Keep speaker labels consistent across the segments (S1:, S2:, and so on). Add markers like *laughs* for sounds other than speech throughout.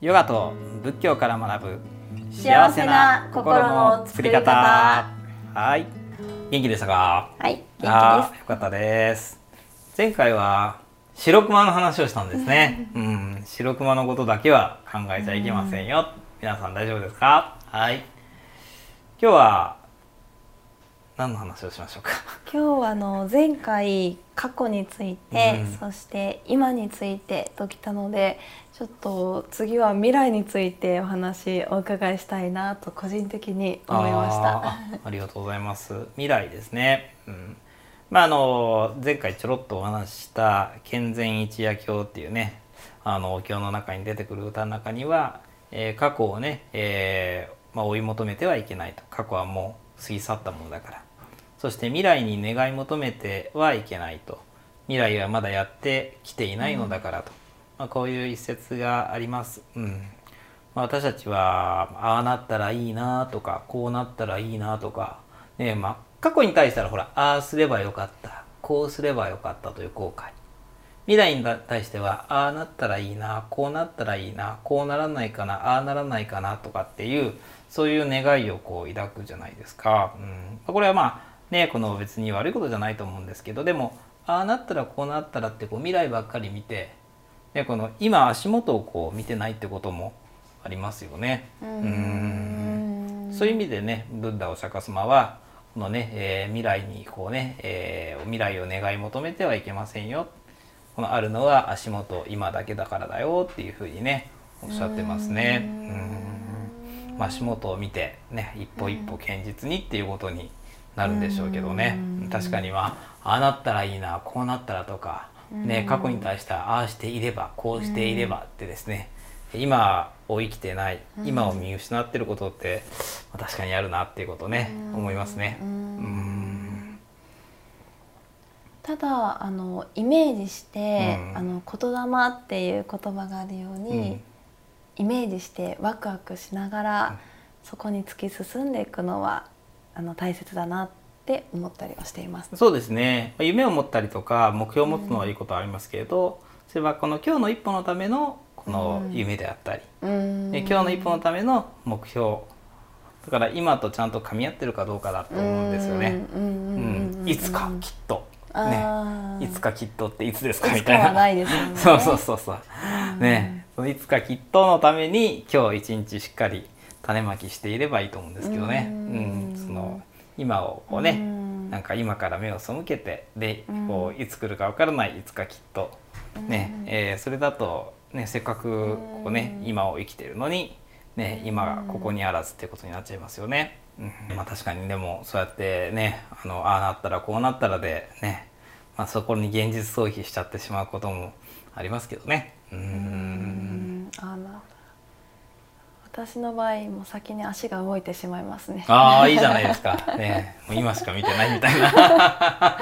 S1: ヨガと仏教から学ぶ
S2: 幸せな心の作り方。
S1: はい。元気でしたか？
S2: はい、
S1: あよかったです。前回は白熊の話をしたんですね。うん。白熊のことだけは考えちゃいけませんよ。皆さん大丈夫ですか？はい。今日は何の話をしましょうか？
S2: 今日はあの前回過去について、
S1: うん。
S2: そして今についてときたので、ちょっと次は未来についてお話お伺いしたいなと個人的に思いました。
S1: あーありがとうございます。未来ですね、うん、まああの前回ちょろっとお話しした「健全一夜経」っていうねあのお経の中に出てくる歌の中には、えー過去をね、えーまあ、追い求めてはいけないと。過去はもう過ぎ去ったものだからそして未来に願い求めてはいけないと。未来はまだやってきていないのだからと、まあ、こういう一節があります。うん。まあ、私たちはああなったらいいなとかこうなったらいいなとか、ねまあ、過去に対したらほらああすればよかった。こうすればよかったという後悔。未来に対してはああなったらいいなこうなったらいいなこうならないかなああならないかなとかっていうそういう願いをこう抱くじゃないですか、うん、これはまあねこの別に悪いことじゃないと思うんですけどでもああなったらこうなったらってこう未来ばっかり見てでこの今足元をこう見てないってこともありますよね。
S2: う
S1: うん。そういう意味でねブッダお釈迦様はこのね、えー未来にこうね、えー未来を願い求めてはいけませんよ。このあるのは足元今だけだからだよっていうふうにねおっしゃってますね。うん。まあ足元を見てね一歩一歩堅実にっていうことになるんでしょうけどね。確かにはああなったらいいなこうなったらとか、ね、過去に対してはああしていればこうしていればってですね。今を生きてない今を見失ってることって、まあ確かにあるなっていうことね思いますね。うん。
S2: ただあのイメージして、
S1: うん。
S2: あの言霊っていう言葉があるように、
S1: うん。
S2: イメージしてワクワクしながら、そこに突き進んでいくのはあの大切だなって思ったりはしています。
S1: そうですね。まあ夢を持ったりとか目標を持つのはいいことはありますけれど、それはこの今日の一歩のためのこの夢であったり、
S2: うん。
S1: で今日の一歩のための目標。だから今とちゃんと噛み合ってるかどうかだと思うんですよね。
S2: うん。うん。うん。うん。
S1: うん。いつかきっと。
S2: あ
S1: ね。
S2: ー
S1: いつかきっとっていつですかみたいな。
S2: ないですよね。*laughs*
S1: そうそうそうそう。ね、そのいつかきっとのために今日一日しっかり種まきしていればいいと思うんですけどね。
S2: う
S1: うん。ん、その今をこうね、
S2: うん。
S1: なんか今から目を背けてで
S2: うん。
S1: こういつ来るかわからないいつかきっとね、えーそれだとねせっかくこうね今を生きてるのにね今がここにあらずっていうことになっちゃいますよね。うん、まあ確かにでもそうやってねあのああなったらこうなったらでね、まあ、そこに現実逃避しちゃってしまうこともありますけどね。うーん。
S2: うん。あーなるほど私の場合もう先に足が動いてしまいますね。
S1: ああいいじゃないですか。ねもう今しか見てないみたいな。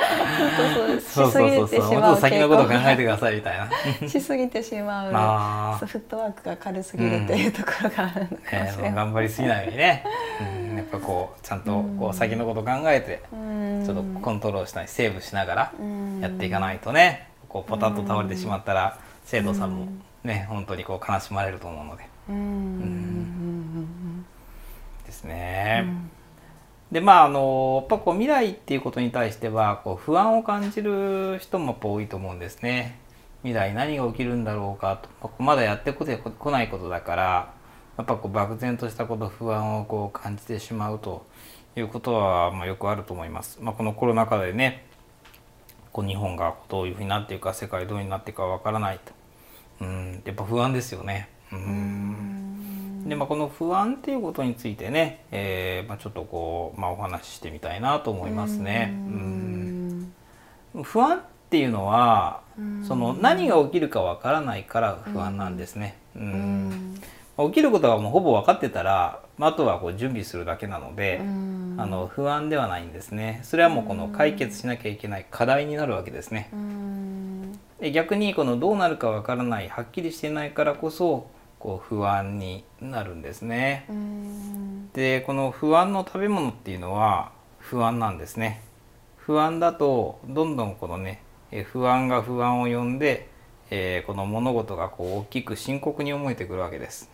S1: そう
S2: そう
S1: そうそうそう。
S2: しすぎてしまう
S1: もっと先のことを考えてく
S2: 傾
S1: ださいみたいな。
S2: 向 *laughs* しすぎてしまう。
S1: あ。
S2: フットワークが軽すぎるというところがあるのかも
S1: ね
S2: しれない。
S1: 頑張りすぎないようにね、うん、やっぱこうちゃんとこう先のこと考えて
S2: うん。
S1: ちょっとコントロールしたりセーブしながら
S2: うん。
S1: やっていかないとね。こうポタッと倒れてしまったら生徒さんもね本当にこう悲しまれると思うので。
S2: うん。うん
S1: ですね。でまああのやっぱこう未来っていうことに対してはこう不安を感じる人も多いと思うんですね。未来何が起きるんだろうかとまだやってこてこないことだからやっぱこう漠然としたこと不安をこう感じてしまうということはまあよくあると思います。まあ、このコロナ禍でねこう日本がどういうふうになっていくか世界どうになっていくかわからないと、うん、やっぱ不安ですよね。うんでまあ、この不安っていうことについてね、えーまあ、ちょっとこう、まあ、お話ししてみたいなと思いますね。うん。不安っていうのはその何が起きるかわからないから不安なんですね。うん。まあ起きることがもうほぼ分かってたら、まあ、あとはこう準備するだけなので、あの不安ではないんですね。それはもうこの解決しなきゃいけない課題になるわけですね。
S2: うん。
S1: で逆にこのどうなるかわからないはっきりしていないからこそこう不安になるんですね。
S2: うん
S1: でこの不安の食べ物っていうのは不安なんですね。不安だとどんどんこのねえ不安が不安を呼んで、えー、この物事がこう大きく深刻に思えてくるわけです。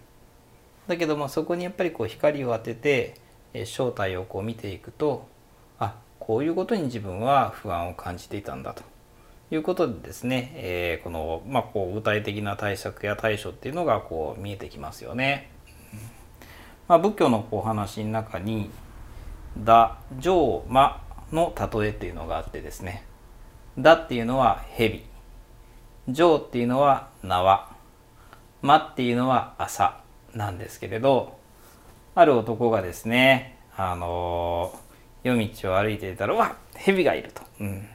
S1: だけどもそこにやっぱりこう光を当てて、えー、正体をこう見ていくとあこういうことに自分は不安を感じていたんだということでですね、えー、この、まあ、こう具体的な対策や対処っていうのがこう見えてきますよね。まあ、仏教のお話の中に「だ」「上」「魔」の例えっていうのがあってですね「だ」っていうのは蛇「上」っていうのは縄「魔」っていうのは朝なんですけれどある男がですねあの夜道を歩いていたら「うわ蛇がいる」と。うん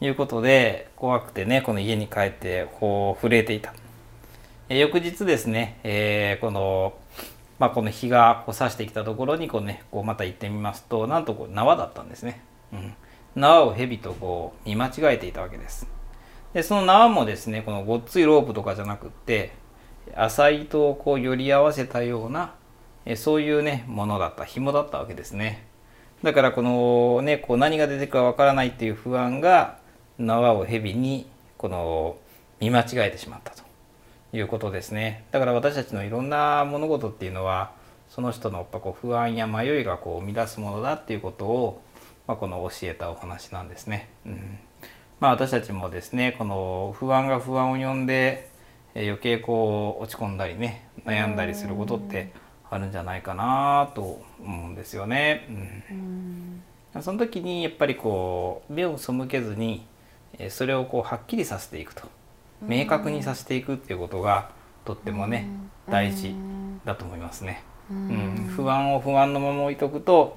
S1: いうことで怖くてねこの家に帰ってこう震えていた、え翌日ですね、えー、このまあ、この日がこう差してきたところにこう、ね、こうまた行ってみますとなんとこう縄だったんですね、うん、縄を蛇とこう見間違えていたわけです。でその縄もですねこのごっついロープとかじゃなくって浅い糸をこう寄り合わせたようなえそういうねものだった紐だったわけですね。だからこのねこう何が出てくるかわからないっていう不安が縄を蛇にこの見間違えてしまったということですねだから私たちのいろんな物事っていうのはその人のやっぱこう不安や迷いがこう生み出すものだっていうことを、まあ、この教えたお話なんですね。うんまあ、私たちもですねこの不安が不安を呼んで余計こう落ち込んだりね悩んだりすることってあるんじゃないかなと思うんですよね。うん、その時にやっぱりこう目を背けずにそれをこうはっきりさせていくと。明確にさせていくっていうことがとってもね大事だと思いますね。うん、不安を不安のまま置いとくと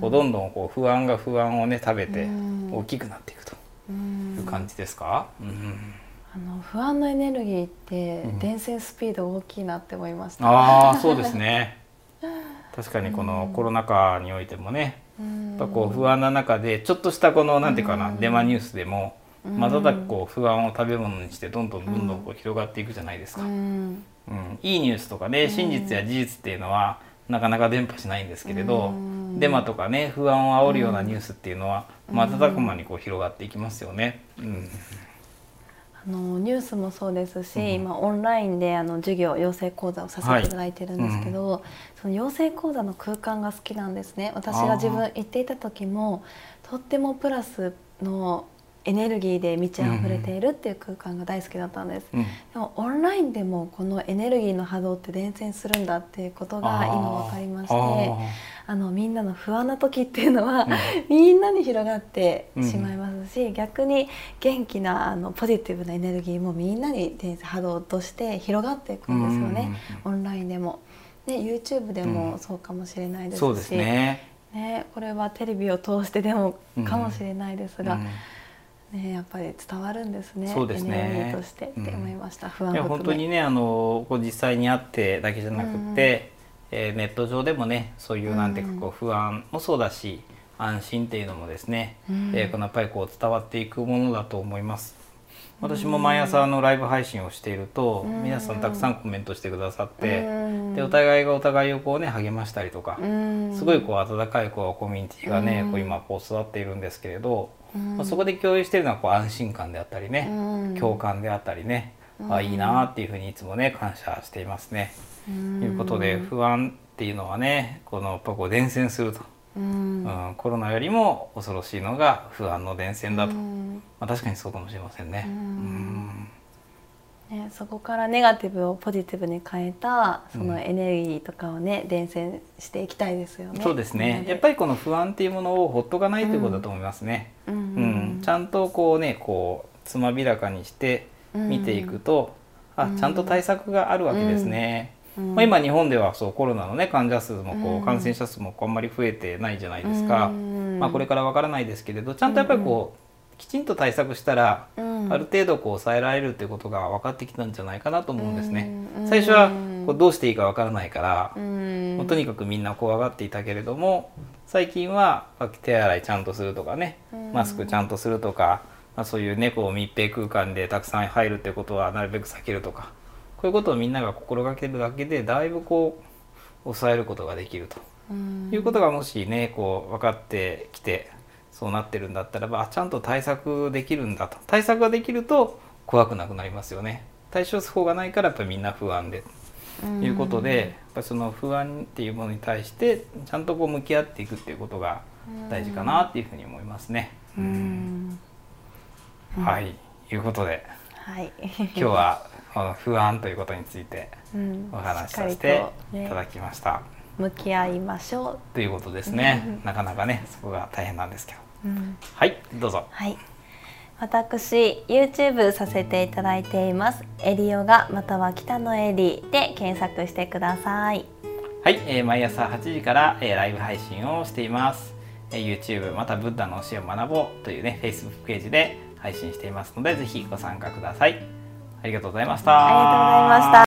S1: こうどんどんこう不安が不安をね食べて大きくなっていくという感じですか、うん、
S2: あの不安のエネルギーって伝染スピード大きいなって思いました、
S1: ああそうですね。*laughs* 確かにこのコロナ禍においてもねやっぱこう不安な中でちょっとしたこのなんていうかなデマニュースでも瞬くこう不安を食べ物にしてどんどんどんどんこう広がっていくじゃないですか、うん、うん、いいニュースとかね真実や事実っていうのはなかなか伝播しないんですけれど、うん、デマとかね不安を煽るようなニュースっていうのは瞬く間にこう広がっていきますよね。うん。
S2: あのニュースもそうですし、うん、今オンラインであの授業養成講座をさせていただいてるんですけど、はい。うん、その養成講座の空間が好きなんですね。私が自分行っていた時もとってもプラスのエネルギーで満ち溢れているっていう空間が大好きだったんです、うん、でもオンラインでもこのエネルギーの波動って伝染するんだっていうことが今分かりましてあのみんなの不安な時っていうのは、うん、みんなに広がってしまいますし、うん、逆に元気なあのポジティブなエネルギーもみんなに伝染波動として広がっていくんですよね、オンラインでも。で YouTube でもそうかもしれないですし、ね、ね、これはテレビを通してでもかもしれないですが。ね、やっぱり伝わるんですね。そうですね。としてって思いました。うん、いや
S1: 本当にねあのこう実際に会ってだけじゃなくて、うん、えー、ネット上でもねそういうなんていうかこう不安もそうだし、安心っていうのもですね、うん、えー、このやっぱりこう伝わっていくものだと思います。私も毎朝のライブ配信をしていると、皆さんたくさんコメントしてくださって、でお互いがお互いをこうね励ましたりとか、すごいこう温かいこうコミュニティがね、こう今こう育っているんですけれど、まあ、そこで共有しているのはこう安心感であったりね、共感であったりね、あいいなっていうふうにいつもね感謝していますね。ということで不安っていうのはねこのやっぱこう伝染すると。うん、コロナよりも恐ろしいのが不安の伝染だと、まあ、確かにそうかもしれませんね。うん
S2: ね、そこからネガティブをポジティブに変えたそのエネルギーとかをね、うん、伝染していきたいですよね。
S1: そうですね。やっぱりこの不安っていうものをほっとかないということだと思いますね。うん、うん、ちゃんとこうねこうつまびらかにして見ていくと、うん、あちゃんと対策があるわけですね。まあ、今日本ではそうコロナの、ね、患者数もこう感染者数もあんまり増えてないじゃないですか、まあ、これからわからないですけれどちゃんとやっぱりこうきちんと対策したら、ある程度こう抑えられるっていうことが分かってきたんじゃないかなと思うんですね。最初はこうどうしていいかわからないから、もうとにかくみんな怖がっていたけれども最近は手洗いちゃんとするとかねマスクちゃんとするとか、まあ、そういう猫、ね、密閉空間でたくさん入るってことはなるべく避けるとかこういうことをみんなが心がけるだけでだいぶこう抑えることができると。いうことがもしねこう分かってきてそうなってるんだったらばちゃんと対策できるんだと。対策ができると怖くなくなりますよね。対処法がないからやっぱりみんな不安で。ということでやっぱりその不安っていうものに対してちゃんとこう向き合っていくっていうことが大事かなっていうふうに思いますね。
S2: うん。
S1: はい。いうことで
S2: はい。
S1: 今日はこの不安ということについて
S2: うん。
S1: お話しさせていただきました。
S2: 向き合いましょ
S1: ということですね。なかなかねそこが大変なんですけど。
S2: う、うん
S1: はいどうぞ。
S2: はい。私 YouTube させていただいています。エリヨガまたは北のエリで検索してください。
S1: はい、えー毎朝8時から、えーライブ配信をしています、えー YouTube またブッダの教えを学ぼうというね Facebook ページで配信していますのでぜひご参加くださいありがとうございました
S2: ありがとうございました。